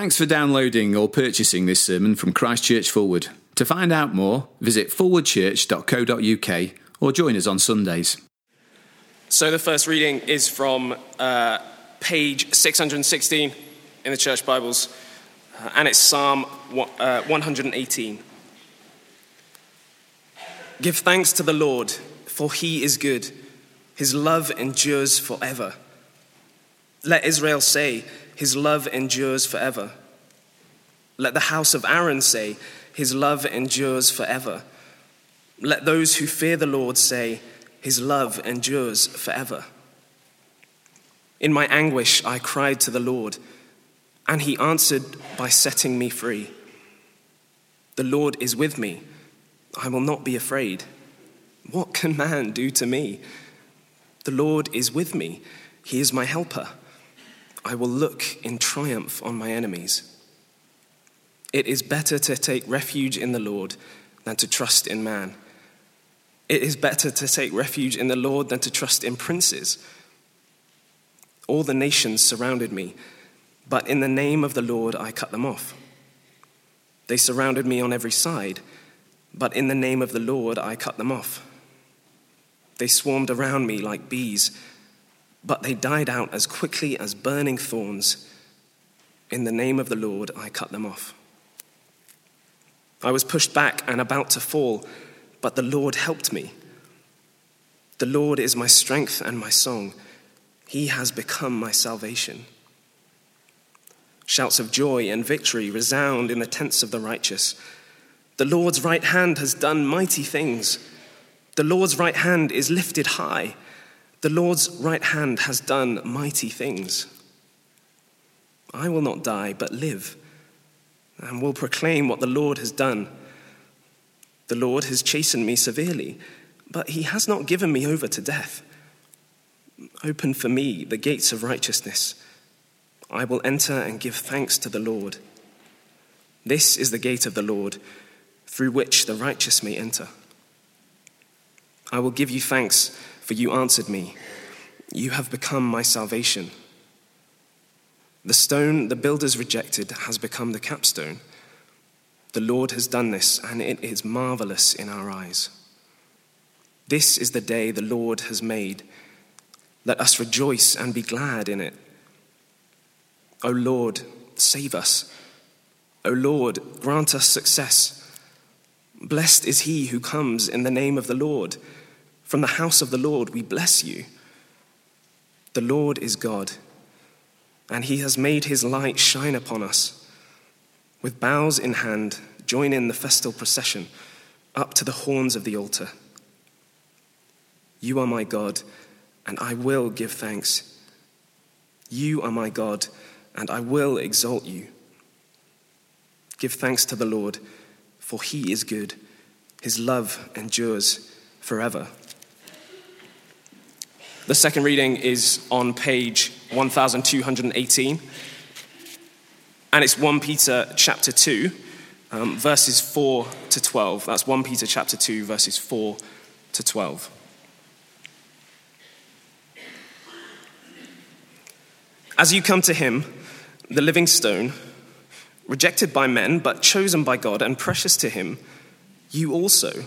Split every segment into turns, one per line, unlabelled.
Thanks for downloading or purchasing this sermon from Christchurch Fulwood. To find out more, visit forwardchurch.co.uk or join us on Sundays.
So the first reading is from uh, page 616 in the church Bibles, uh, and it's Psalm uh, 118. Give thanks to the Lord, for he is good. His love endures forever. Let Israel say, His love endures forever. Let the house of Aaron say, His love endures forever. Let those who fear the Lord say, His love endures forever. In my anguish, I cried to the Lord, and He answered by setting me free. The Lord is with me. I will not be afraid. What can man do to me? The Lord is with me. He is my helper. I will look in triumph on my enemies. It is better to take refuge in the Lord than to trust in man. It is better to take refuge in the Lord than to trust in princes. All the nations surrounded me, but in the name of the Lord I cut them off. They surrounded me on every side, but in the name of the Lord I cut them off. They swarmed around me like bees but they died out as quickly as burning thorns. In the name of the Lord, I cut them off. I was pushed back and about to fall, but the Lord helped me. The Lord is my strength and my song. He has become my salvation. Shouts of joy and victory resound in the tents of the righteous. The Lord's right hand has done mighty things. The Lord's right hand is lifted high. The Lord's right hand has done mighty things. I will not die, but live, and will proclaim what the Lord has done. The Lord has chastened me severely, but he has not given me over to death. Open for me the gates of righteousness. I will enter and give thanks to the Lord. This is the gate of the Lord, through which the righteous may enter. I will give you thanks for you answered me. You have become my salvation. The stone the builders rejected has become the capstone. The Lord has done this, and it is marvelous in our eyes. This is the day the Lord has made. Let us rejoice and be glad in it. O Lord, save us. O Lord, grant us success. Blessed is he who comes in the name of the Lord. From the house of the Lord we bless you. The Lord is God, and he has made his light shine upon us. With boughs in hand, join in the festal procession up to the horns of the altar. You are my God, and I will give thanks. You are my God, and I will exalt you. Give thanks to the Lord, for he is good. His love endures forever. The second reading is on page 1218, and it's 1 Peter chapter 2, um, verses 4 to 12. That's 1 Peter chapter 2, verses 4 to 12. As you come to him, the living stone, rejected by men, but chosen by God and precious to him, you also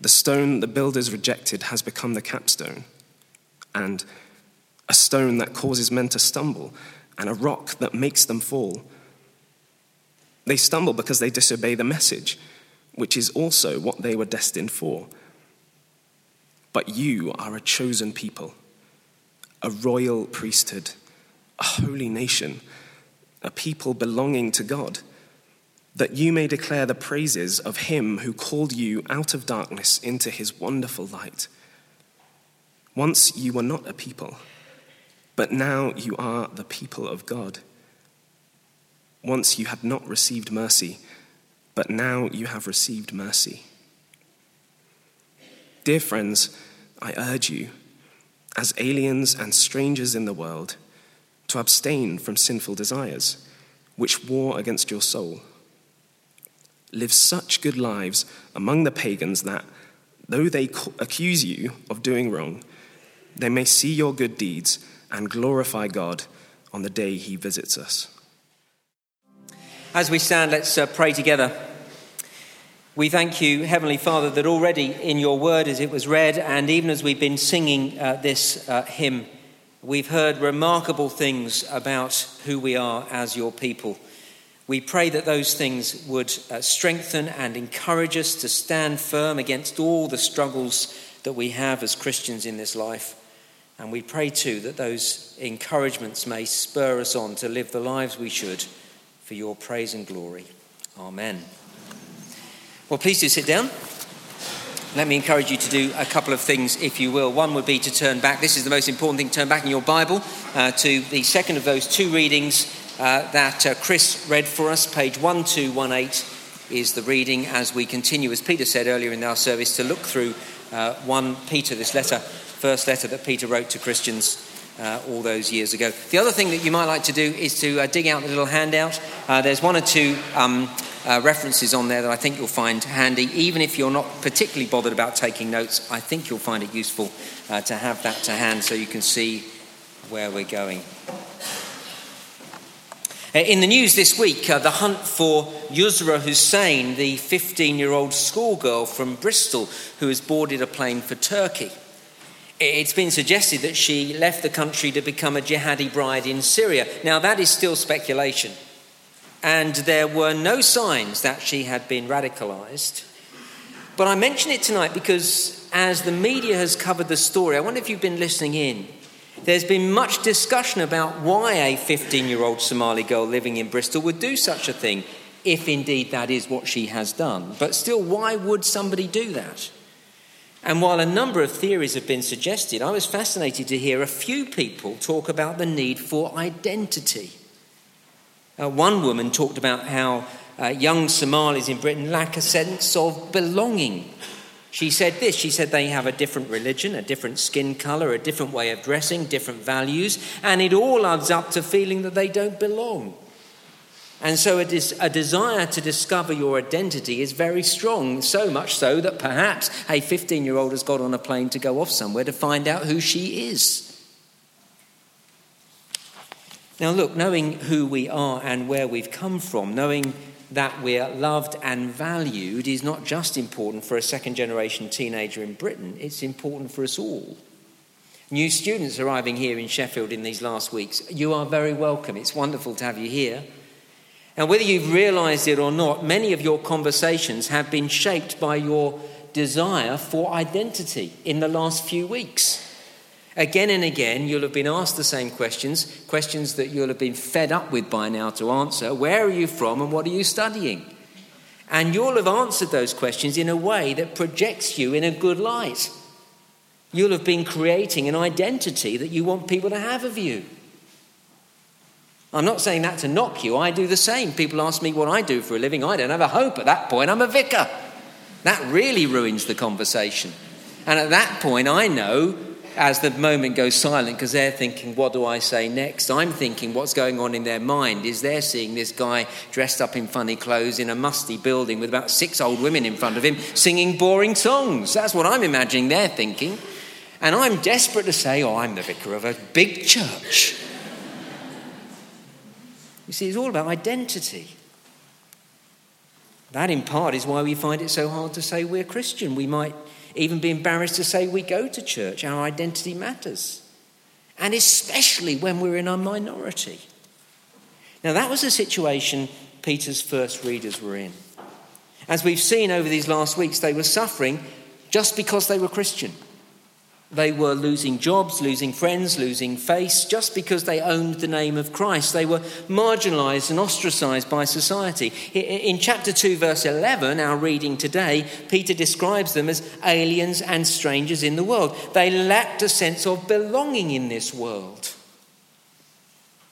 the stone the builders rejected has become the capstone, and a stone that causes men to stumble, and a rock that makes them fall. They stumble because they disobey the message, which is also what they were destined for. But you are a chosen people, a royal priesthood, a holy nation, a people belonging to God that you may declare the praises of him who called you out of darkness into his wonderful light. Once you were not a people, but now you are the people of God. Once you had not received mercy, but now you have received mercy. Dear friends, I urge you, as aliens and strangers in the world, to abstain from sinful desires, which war against your soul. Live such good lives among the pagans that, though they accuse you of doing wrong, they may see your good deeds and glorify God on the day he visits us.
As we stand, let's uh, pray together. We thank you, Heavenly Father, that already in your word as it was read, and even as we've been singing uh, this uh, hymn, we've heard remarkable things about who we are as your people. We pray that those things would uh, strengthen and encourage us to stand firm against all the struggles that we have as Christians in this life. And we pray too that those encouragements may spur us on to live the lives we should for your praise and glory. Amen. Well, please do sit down. Let me encourage you to do a couple of things, if you will. One would be to turn back. This is the most important thing turn back in your Bible uh, to the second of those two readings uh, that uh, Chris read for us. Page 1218 is the reading as we continue, as Peter said earlier in our service, to look through uh, 1 Peter, this letter, first letter that Peter wrote to Christians uh, all those years ago. The other thing that you might like to do is to dig out the little handout. There's one or two um, uh, references on there that I think you'll find handy. Even if you're not particularly bothered about taking notes, I think you'll find it useful uh, to have that to hand so you can see where we're going. Uh, in the news this week, the hunt for Yusra Hussein, the 15 year old schoolgirl from Bristol who has boarded a plane for Turkey. It's been suggested that she left the country to become a jihadi bride in Syria. Now, that is still speculation. And there were no signs that she had been radicalized. But I mention it tonight because as the media has covered the story, I wonder if you've been listening in. There's been much discussion about why a 15 year old Somali girl living in Bristol would do such a thing, if indeed that is what she has done. But still, why would somebody do that? And while a number of theories have been suggested, I was fascinated to hear a few people talk about the need for identity. Uh, one woman talked about how uh, young Somalis in Britain lack a sense of belonging. She said this she said they have a different religion, a different skin colour, a different way of dressing, different values, and it all adds up to feeling that they don't belong. And so a, des- a, desire to discover your identity is very strong, so much so that perhaps a 15 year old has got on a plane to go off somewhere to find out who she is. Now, look, knowing who we are and where we've come from, knowing that we're loved and valued is not just important for a second generation teenager in Britain, it's important for us all. New students arriving here in Sheffield in these last weeks, you are very welcome. It's wonderful to have you here. And whether you've realized it or not, many of your conversations have been shaped by your desire for identity in the last few weeks. Again and again, you'll have been asked the same questions, questions that you'll have been fed up with by now to answer. Where are you from and what are you studying? And you'll have answered those questions in a way that projects you in a good light. You'll have been creating an identity that you want people to have of you. I'm not saying that to knock you. I do the same. People ask me what I do for a living. I don't have a hope. At that point, I'm a vicar. That really ruins the conversation. And at that point, I know as the moment goes silent because they're thinking, what do I say next? I'm thinking, what's going on in their mind is they're seeing this guy dressed up in funny clothes in a musty building with about six old women in front of him singing boring songs. That's what I'm imagining they're thinking. And I'm desperate to say, oh, I'm the vicar of a big church. You see, it's all about identity. That, in part, is why we find it so hard to say we're Christian. We might even be embarrassed to say we go to church. Our identity matters. And especially when we're in a minority. Now, that was the situation Peter's first readers were in. As we've seen over these last weeks, they were suffering just because they were Christian. They were losing jobs, losing friends, losing face just because they owned the name of Christ. They were marginalized and ostracized by society. In chapter 2, verse 11, our reading today, Peter describes them as aliens and strangers in the world. They lacked a sense of belonging in this world.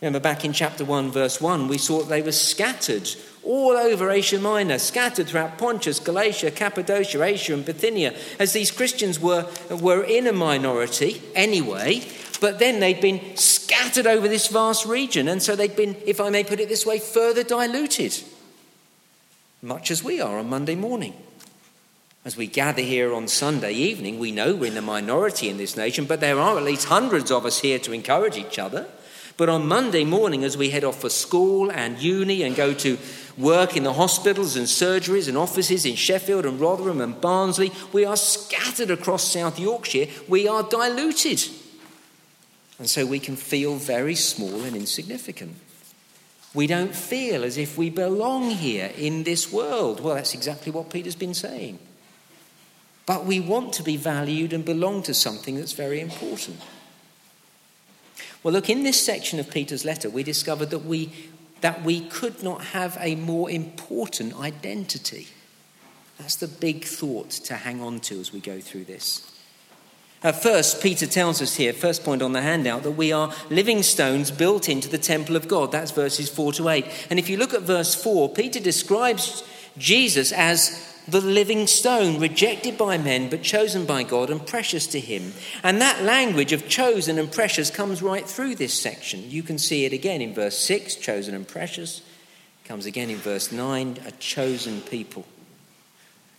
Remember back in chapter 1, verse 1, we saw that they were scattered all over Asia Minor, scattered throughout Pontus, Galatia, Cappadocia, Asia, and Bithynia, as these Christians were, were in a minority anyway, but then they'd been scattered over this vast region, and so they'd been, if I may put it this way, further diluted, much as we are on Monday morning. As we gather here on Sunday evening, we know we're in the minority in this nation, but there are at least hundreds of us here to encourage each other. But on Monday morning, as we head off for school and uni and go to work in the hospitals and surgeries and offices in Sheffield and Rotherham and Barnsley, we are scattered across South Yorkshire. We are diluted. And so we can feel very small and insignificant. We don't feel as if we belong here in this world. Well, that's exactly what Peter's been saying. But we want to be valued and belong to something that's very important. Well, look, in this section of Peter's letter, we discovered that we, that we could not have a more important identity. That's the big thought to hang on to as we go through this. At first, Peter tells us here, first point on the handout, that we are living stones built into the temple of God. That's verses 4 to 8. And if you look at verse 4, Peter describes Jesus as the living stone, rejected by men but chosen by God and precious to Him. And that language of chosen and precious comes right through this section. You can see it again in verse 6, chosen and precious. Comes again in verse 9, a chosen people.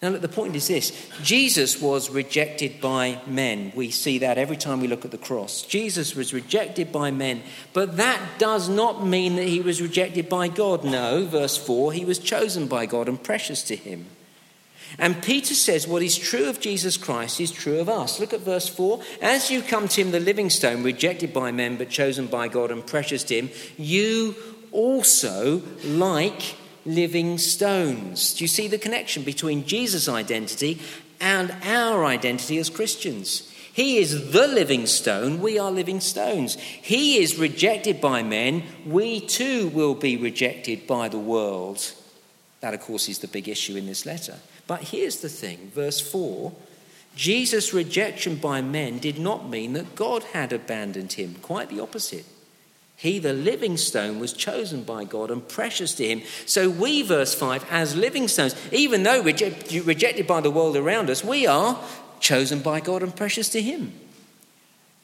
Now, look, the point is this Jesus was rejected by men. We see that every time we look at the cross. Jesus was rejected by men, but that does not mean that he was rejected by God. No, verse 4, he was chosen by God and precious to him. And Peter says what is true of Jesus Christ is true of us. Look at verse 4. As you come to him, the living stone, rejected by men, but chosen by God and precious to him, you also, like living stones. Do you see the connection between Jesus' identity and our identity as Christians? He is the living stone, we are living stones. He is rejected by men, we too will be rejected by the world. That, of course, is the big issue in this letter. But here's the thing verse 4 Jesus' rejection by men did not mean that God had abandoned him, quite the opposite. He, the living stone, was chosen by God and precious to him. So we, verse 5, as living stones, even though reject, rejected by the world around us, we are chosen by God and precious to him.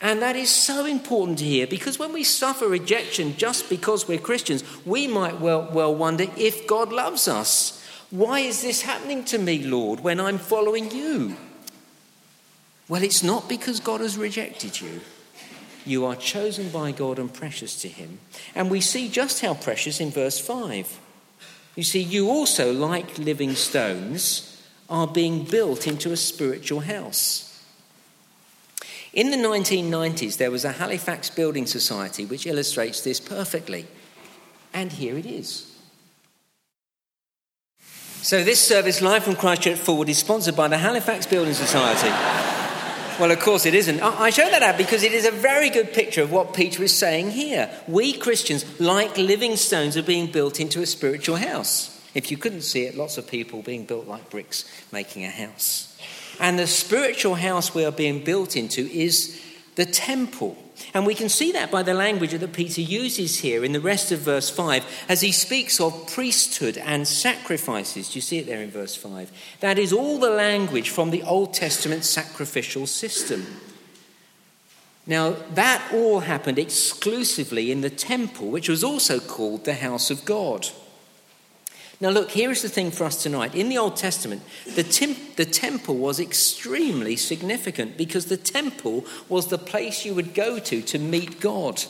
And that is so important to hear because when we suffer rejection just because we're Christians, we might well, well wonder if God loves us. Why is this happening to me, Lord, when I'm following you? Well, it's not because God has rejected you. You are chosen by God and precious to Him. And we see just how precious in verse 5. You see, you also, like living stones, are being built into a spiritual house. In the 1990s, there was a Halifax Building Society which illustrates this perfectly. And here it is. So, this service live from Christchurch Fulwood is sponsored by the Halifax Building Society. Well, of course it isn't. I show that out because it is a very good picture of what Peter is saying here. We Christians, like living stones, are being built into a spiritual house. If you couldn't see it, lots of people being built like bricks, making a house. And the spiritual house we are being built into is the temple. And we can see that by the language that Peter uses here in the rest of verse 5 as he speaks of priesthood and sacrifices. Do you see it there in verse 5? That is all the language from the Old Testament sacrificial system. Now, that all happened exclusively in the temple, which was also called the house of God. Now, look, here is the thing for us tonight. In the Old Testament, the, the temple was extremely significant because the temple was the place you would go to to meet God.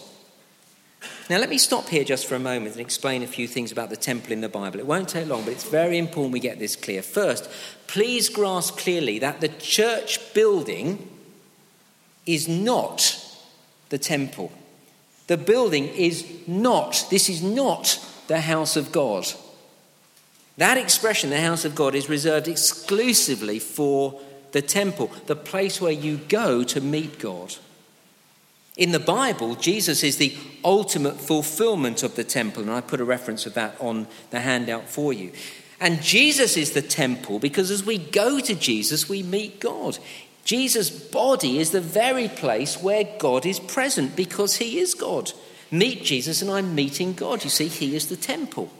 Now, let me stop here just for a moment and explain a few things about the temple in the Bible. It won't take long, but it's very important we get this clear. First, please grasp clearly that the church building is not the temple. The building is not, this is not the house of God. That expression, the house of God, is reserved exclusively for the temple, the place where you go to meet God. In the Bible, Jesus is the ultimate fulfillment of the temple, and I put a reference of that on the handout for you. And Jesus is the temple because as we go to Jesus, we meet God. Jesus' body is the very place where God is present because he is God. meet Jesus and I'm meeting God. You see, He is the temple.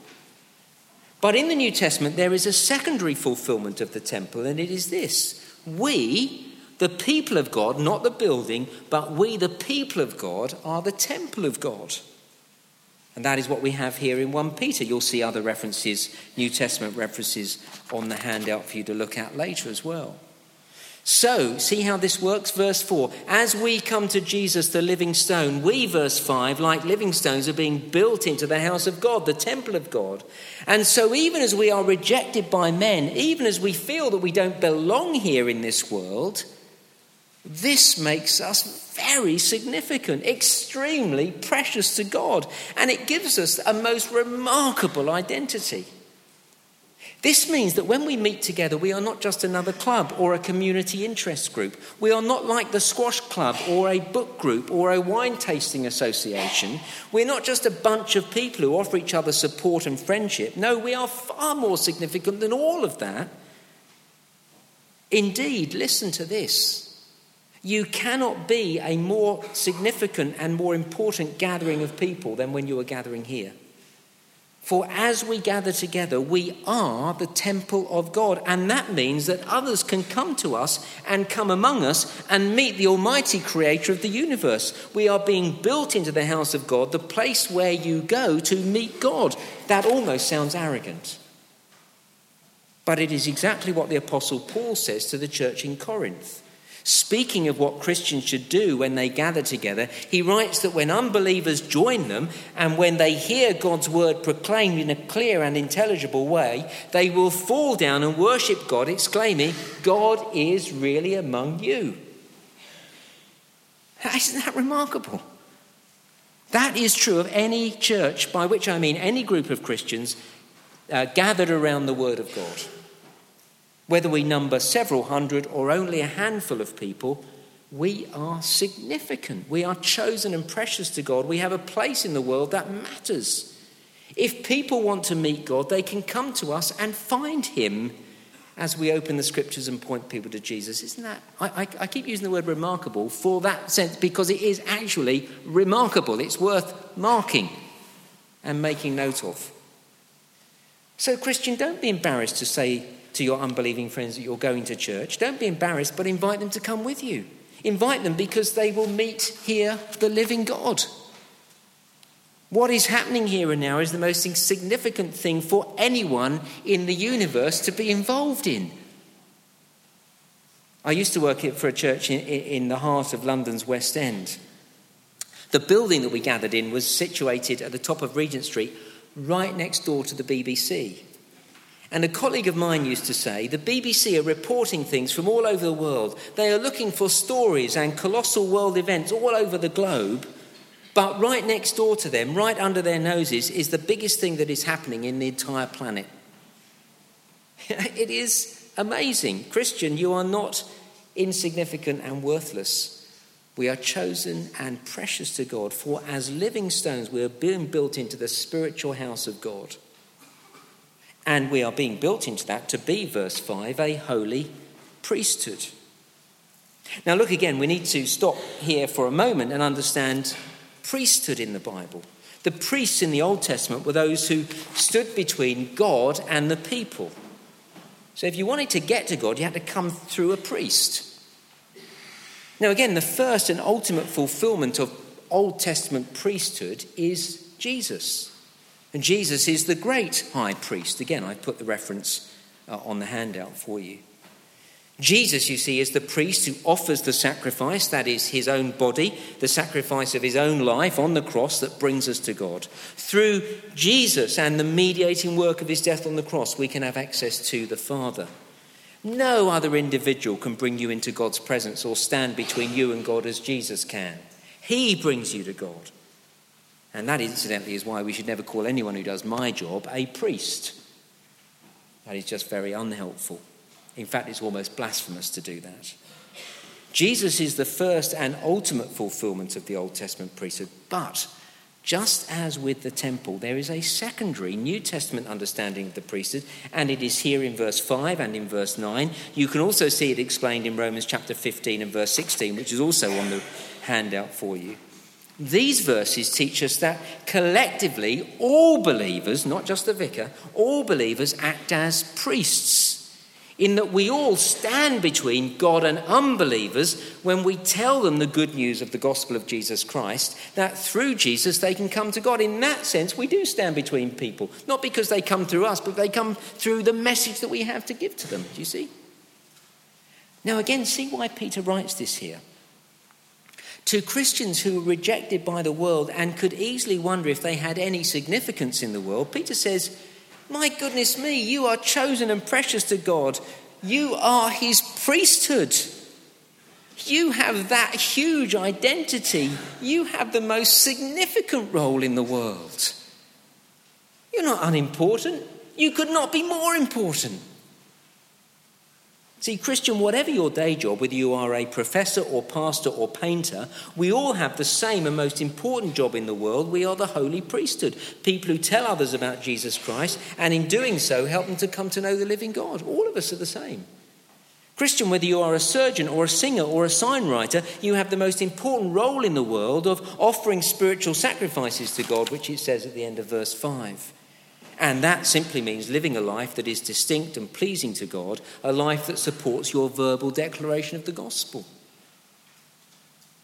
But in the New Testament, there is a secondary fulfillment of the temple, and it is this We, the people of God, not the building, but we, the people of God, are the temple of God. And that is what we have here in 1 Peter. You'll see other references, New Testament references, on the handout for you to look at later as well. So, see how this works? Verse 4 As we come to Jesus, the living stone, we, verse 5, like living stones, are being built into the house of God, the temple of God. And so, even as we are rejected by men, even as we feel that we don't belong here in this world, this makes us very significant, extremely precious to God, and it gives us a most remarkable identity. This means that when we meet together, we are not just another club or a community interest group. We are not like the squash club or a book group or a wine tasting association. We're not just a bunch of people who offer each other support and friendship. No, we are far more significant than all of that. Indeed, listen to this. You cannot be a more significant and more important gathering of people than when you are gathering here. For as we gather together, we are the temple of God. And that means that others can come to us and come among us and meet the Almighty Creator of the universe. We are being built into the house of God, the place where you go to meet God. That almost sounds arrogant. But it is exactly what the Apostle Paul says to the church in Corinth. Speaking of what Christians should do when they gather together, he writes that when unbelievers join them and when they hear God's word proclaimed in a clear and intelligible way, they will fall down and worship God, exclaiming, God is really among you. Isn't that remarkable? That is true of any church, by which I mean any group of Christians uh, gathered around the Word of God. Whether we number several hundred or only a handful of people, we are significant. We are chosen and precious to God. We have a place in the world that matters. If people want to meet God, they can come to us and find Him as we open the scriptures and point people to Jesus. Isn't that? I, I, I, keep using the word remarkable for that sense because it is actually remarkable. It's worth marking and making note of. So, Christian, don't be embarrassed to say to your unbelieving friends that you're going to church. Don't be embarrassed, but invite them to come with you. Invite them because they will meet here the living God. What is happening here and now is the most significant thing for anyone in the universe to be involved in. I used to work for a church in, the heart of London's West End. The building that we gathered in was situated at the top of Regent Street, right next door to the BBC. And a colleague of mine used to say the BBC are reporting things from all over the world. They are looking for stories and colossal world events all over the globe. But right next door to them, right under their noses, is the biggest thing that is happening in the entire planet. it is amazing. Christian, you are not insignificant and worthless. We are chosen and precious to God, for as living stones, we are being built into the spiritual house of God. And we are being built into that to be, verse 5, a holy priesthood. Now, look again, we need to stop here for a moment and understand priesthood in the Bible. The priests in the Old Testament were those who stood between God and the people. So, if you wanted to get to God, you had to come through a priest. Now, again, the first and ultimate fulfillment of Old Testament priesthood is Jesus. And Jesus is the great high priest. Again, I put the reference uh, on the handout for you. Jesus, you see, is the priest who offers the sacrifice, that is his own body, the sacrifice of his own life on the cross that brings us to God. Through Jesus and the mediating work of his death on the cross, we can have access to the Father. No other individual can bring you into God's presence or stand between you and God as Jesus can. He brings you to God. And that, incidentally, is why we should never call anyone who does my job a priest. That is just very unhelpful. In fact, it's almost blasphemous to do that. Jesus is the first and ultimate fulfillment of the Old Testament priesthood. But just as with the temple, there is a secondary New Testament understanding of the priesthood, and it is here in verse 5 and in verse 9. You can also see it explained in Romans chapter 15 and verse 16, which is also on the handout for you. These verses teach us that collectively, all believers, not just the vicar, all believers act as priests in that we all stand between God and unbelievers when we tell them the good news of the gospel of Jesus Christ, that through Jesus they can come to God. In that sense, we do stand between people, not because they come through us, but they come through the message that we have to give to them. Do you see? Now, again, see why Peter writes this here. To Christians who were rejected by the world and could easily wonder if they had any significance in the world, Peter says, my goodness me, you are chosen and precious to God. You are his priesthood. You have that huge identity. You have the most significant role in the world. You're not unimportant. You could not be more important. See, Christian, whatever your day job, whether you are a professor or pastor or painter, we all have the same and most important job in the world. We are the holy priesthood, people who tell others about Jesus Christ and in doing so help them to come to know the living God. All of us are the same. Christian, whether you are a surgeon or a singer or a sign writer, you have the most important role in the world of offering spiritual sacrifices to God, which it says at the end of verse 5. And that simply means living a life that is distinct and pleasing to God, a life that supports your verbal declaration of the gospel.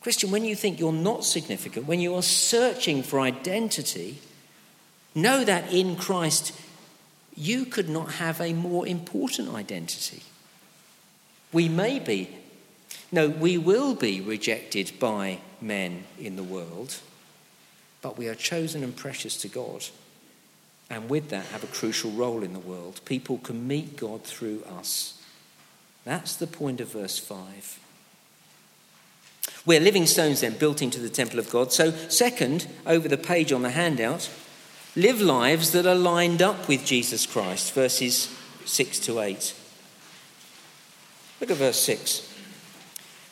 Christian, when you think you're not significant, when you are searching for identity, know that in Christ you could not have a more important identity. We may be, no, we will be rejected by men in the world, but we are chosen and precious to God and with that have a crucial role in the world. People can meet God through us. That's the point of verse 5. We're living stones then built into the temple of God. So, second, over the page on the handout, live lives that are lined up with Jesus Christ, verses 6 to 8. Look at verse 6.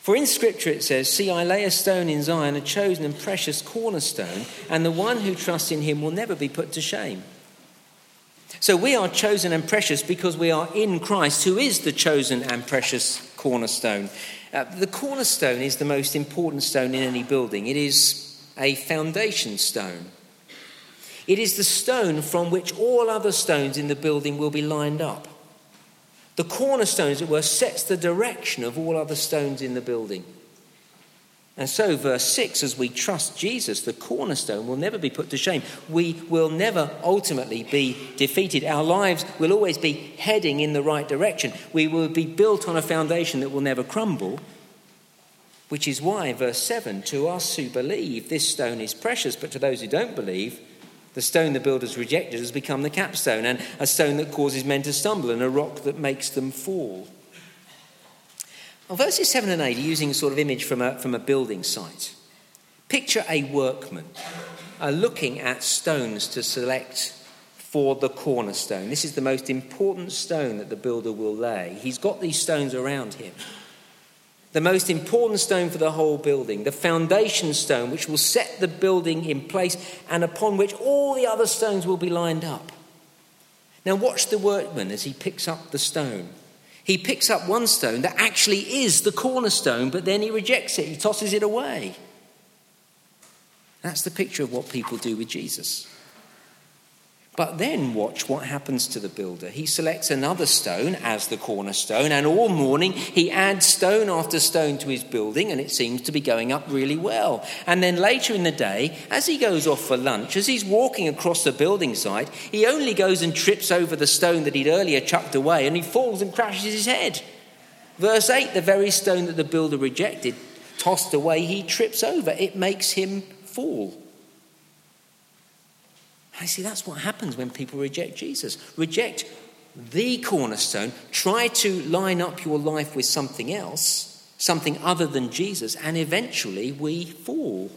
For in Scripture it says, See, I lay a stone in Zion, a chosen and precious cornerstone, and the one who trusts in him will never be put to shame. So we are chosen and precious because we are in Christ, who is the chosen and precious cornerstone. Uh, the cornerstone is the most important stone in any building, it is a foundation stone. It is the stone from which all other stones in the building will be lined up. The cornerstone, as it were, sets the direction of all other stones in the building. And so, verse 6 as we trust Jesus, the cornerstone will never be put to shame. We will never ultimately be defeated. Our lives will always be heading in the right direction. We will be built on a foundation that will never crumble, which is why, verse 7 to us who believe, this stone is precious, but to those who don't believe, the stone the builders rejected has become the capstone, and a stone that causes men to stumble, and a rock that makes them fall. Well, verses 7 and 8 are using a sort of image from a, from a building site. Picture a workman uh, looking at stones to select for the cornerstone. This is the most important stone that the builder will lay. He's got these stones around him. The most important stone for the whole building, the foundation stone, which will set the building in place and upon which all the other stones will be lined up. Now, watch the workman as he picks up the stone. He picks up one stone that actually is the cornerstone, but then he rejects it, he tosses it away. That's the picture of what people do with Jesus. But then watch what happens to the builder. He selects another stone as the cornerstone, and all morning he adds stone after stone to his building, and it seems to be going up really well. And then later in the day, as he goes off for lunch, as he's walking across the building site, he only goes and trips over the stone that he'd earlier chucked away, and he falls and crashes his head. Verse 8 the very stone that the builder rejected, tossed away, he trips over. It makes him fall. I see that's what happens when people reject Jesus. Reject the cornerstone, try to line up your life with something else, something other than Jesus, and eventually we fall.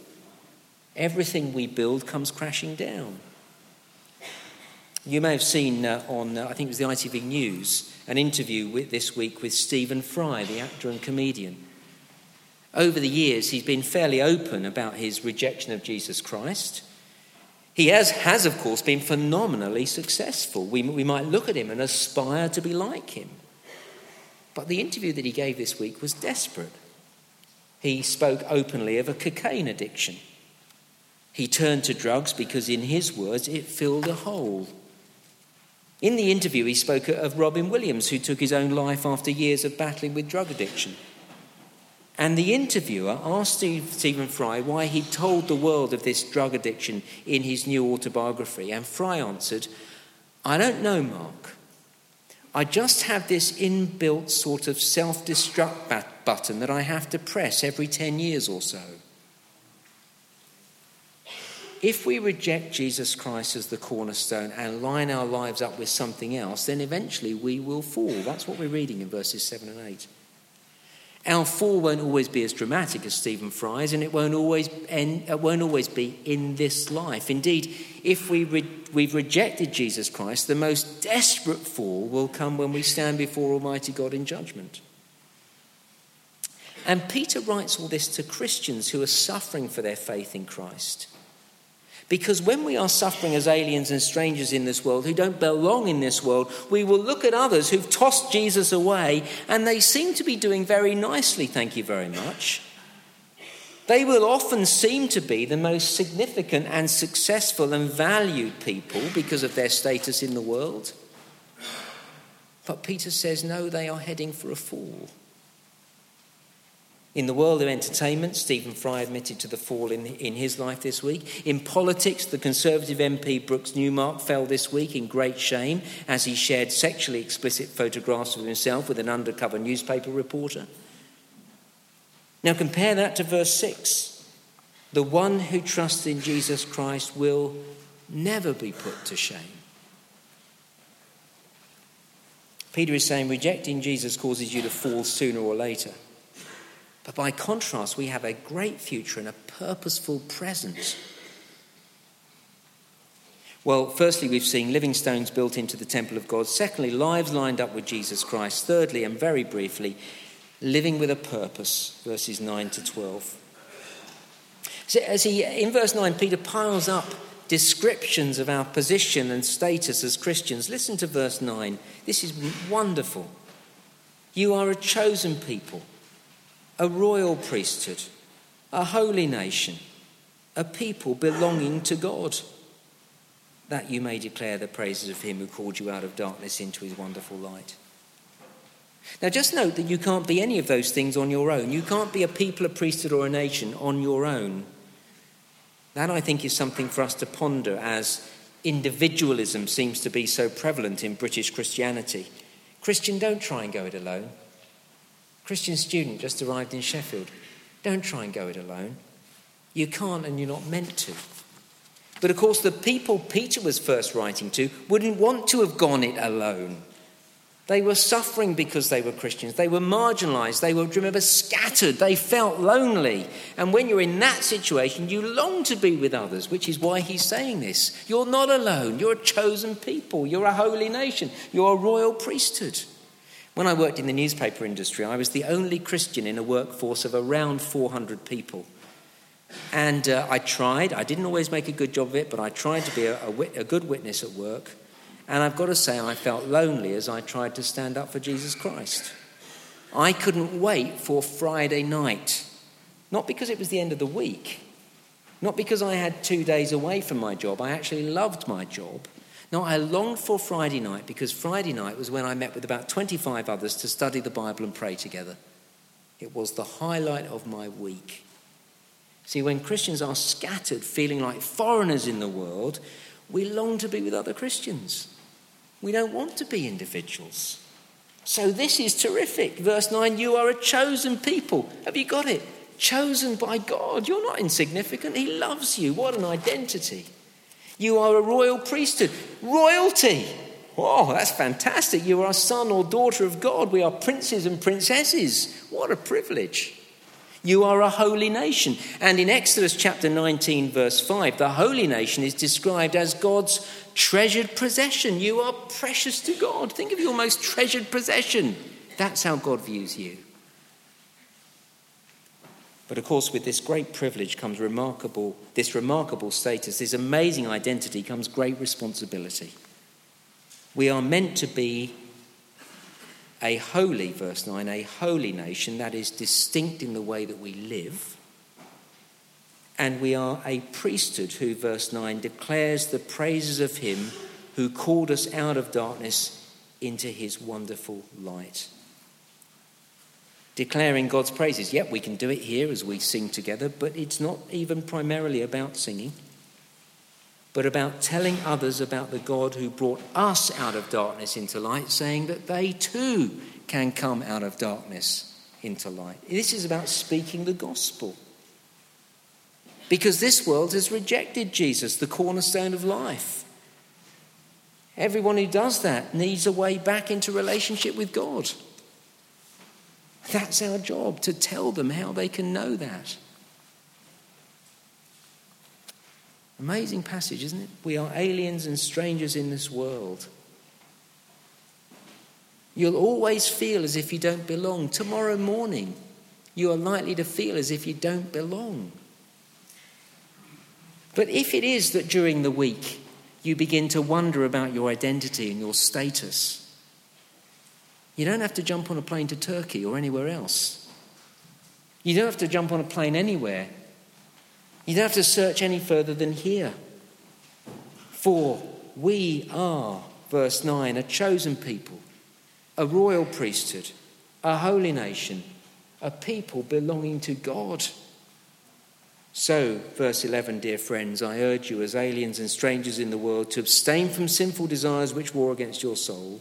Everything we build comes crashing down. You may have seen uh, on, uh, I think it was the ITV News, an interview with, this week with Stephen Fry, the actor and comedian. Over the years, he's been fairly open about his rejection of Jesus Christ. He has, has, of course, been phenomenally successful. We, we might look at him and aspire to be like him. But the interview that he gave this week was desperate. He spoke openly of a cocaine addiction. He turned to drugs because, in his words, it filled a hole. In the interview, he spoke of Robin Williams, who took his own life after years of battling with drug addiction. And the interviewer asked Stephen Fry why he told the world of this drug addiction in his new autobiography. And Fry answered, I don't know, Mark. I just have this inbuilt sort of self destruct button that I have to press every 10 years or so. If we reject Jesus Christ as the cornerstone and line our lives up with something else, then eventually we will fall. That's what we're reading in verses 7 and 8. Our fall won't always be as dramatic as Stephen Fry's, and it won't always, end, it won't always be in this life. Indeed, if we re- we've rejected Jesus Christ, the most desperate fall will come when we stand before Almighty God in judgment. And Peter writes all this to Christians who are suffering for their faith in Christ. Because when we are suffering as aliens and strangers in this world who don't belong in this world, we will look at others who've tossed Jesus away and they seem to be doing very nicely, thank you very much. They will often seem to be the most significant and successful and valued people because of their status in the world. But Peter says, no, they are heading for a fall. In the world of entertainment, Stephen Fry admitted to the fall in, in his life this week. In politics, the Conservative MP Brooks Newmark fell this week in great shame as he shared sexually explicit photographs of himself with an undercover newspaper reporter. Now compare that to verse 6. The one who trusts in Jesus Christ will never be put to shame. Peter is saying rejecting Jesus causes you to fall sooner or later. But by contrast, we have a great future and a purposeful present. Well, firstly, we've seen living stones built into the temple of God. Secondly, lives lined up with Jesus Christ. Thirdly, and very briefly, living with a purpose, verses 9 to 12. So, as he, in verse 9, Peter piles up descriptions of our position and status as Christians. Listen to verse 9. This is wonderful. You are a chosen people a royal priesthood, a holy nation, a people belonging to God, that you may declare the praises of him who called you out of darkness into his wonderful light. Now, just note that you can't be any of those things on your own. You can't be a people, a priesthood, or a nation on your own. That, I think, is something for us to ponder as individualism seems to be so prevalent in British Christianity. Christian, don't try and go it alone. Christian student just arrived in Sheffield. Don't try and go it alone. You can't and you're not meant to. But of course, the people Peter was first writing to wouldn't want to have gone it alone. They were suffering because they were Christians. They were marginalized. They were, remember, scattered. They felt lonely. And when you're in that situation, you long to be with others, which is why he's saying this. You're not alone. You're a chosen people. You're a holy nation. You're a royal priesthood. When I worked in the newspaper industry, I was the only Christian in a workforce of around 400 people. And uh, I tried, I didn't always make a good job of it, but I tried to be a, a, wit- a good witness at work. And I've got to say, I felt lonely as I tried to stand up for Jesus Christ. I couldn't wait for Friday night, not because it was the end of the week, not because I had two days away from my job. I actually loved my job. No, I longed for Friday night because Friday night was when I met with about 25 others to study the Bible and pray together. It was the highlight of my week. See, when Christians are scattered, feeling like foreigners in the world, we long to be with other Christians. We don't want to be individuals. So this is terrific. Verse 9 You are a chosen people. Have you got it? Chosen by God. You're not insignificant. He loves you. What an identity. You are a royal priesthood. Royalty. Oh, that's fantastic. You are a son or daughter of God. We are princes and princesses. What a privilege. You are a holy nation. And in Exodus chapter 19, verse 5, the holy nation is described as God's treasured possession. You are precious to God. Think of your most treasured possession. That's how God views you. But of course, with this great privilege comes remarkable, this remarkable status, this amazing identity comes great responsibility. We are meant to be a holy, verse 9, a holy nation that is distinct in the way that we live, And we are a priesthood who, verse 9, declares the praises of him who called us out of darkness into his wonderful light. Declaring God's praises. Yep, we can do it here as we sing together, but it's not even primarily about singing, but about telling others about the God who brought us out of darkness into light, saying that they too can come out of darkness into light. This is about speaking the gospel. Because this world has rejected Jesus, the cornerstone of life. Everyone who does that needs a way back into relationship with God. That's our job to tell them how they can know that. Amazing passage, isn't it? We are aliens and strangers in this world. You'll always feel as if you don't belong. Tomorrow morning, you are likely to feel as if you don't belong. But if it is that during the week you begin to wonder about your identity and your status, you don't have to jump on a plane to Turkey or anywhere else. You don't have to jump on a plane anywhere. You don't have to search any further than here. For we are, verse 9, a chosen people a royal priesthood, a holy nation, a people belonging to God. So, verse 11, dear friends, I urge you as aliens and strangers in the world to abstain from sinful desires which war against your soul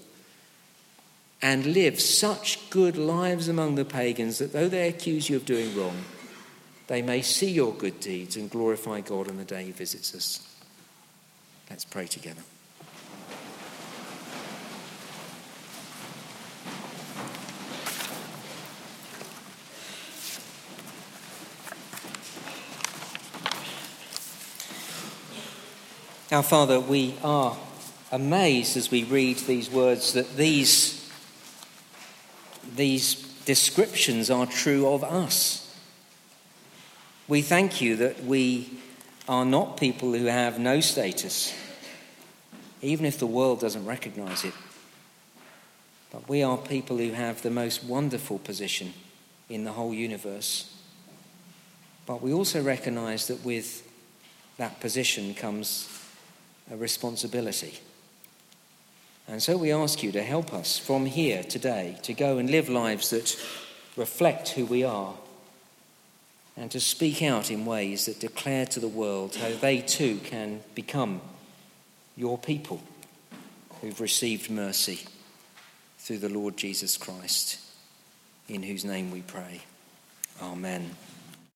and live such good lives among the pagans that though they accuse you of doing wrong, they may see your good deeds and glorify God on the day he visits us. Let's pray together. Our Father, we are amazed as we read these words that these, these descriptions are true of us. We thank you that we are not people who have no status, even if the world doesn't recognize it. But we are people who have the most wonderful position in the whole universe. But we also recognize that with that position comes a responsibility. And so we ask you to help us from here today to go and live lives that reflect who we are and to speak out in ways that declare to the world how they too can become your people who've received mercy through the Lord Jesus Christ, in whose name we pray. Amen.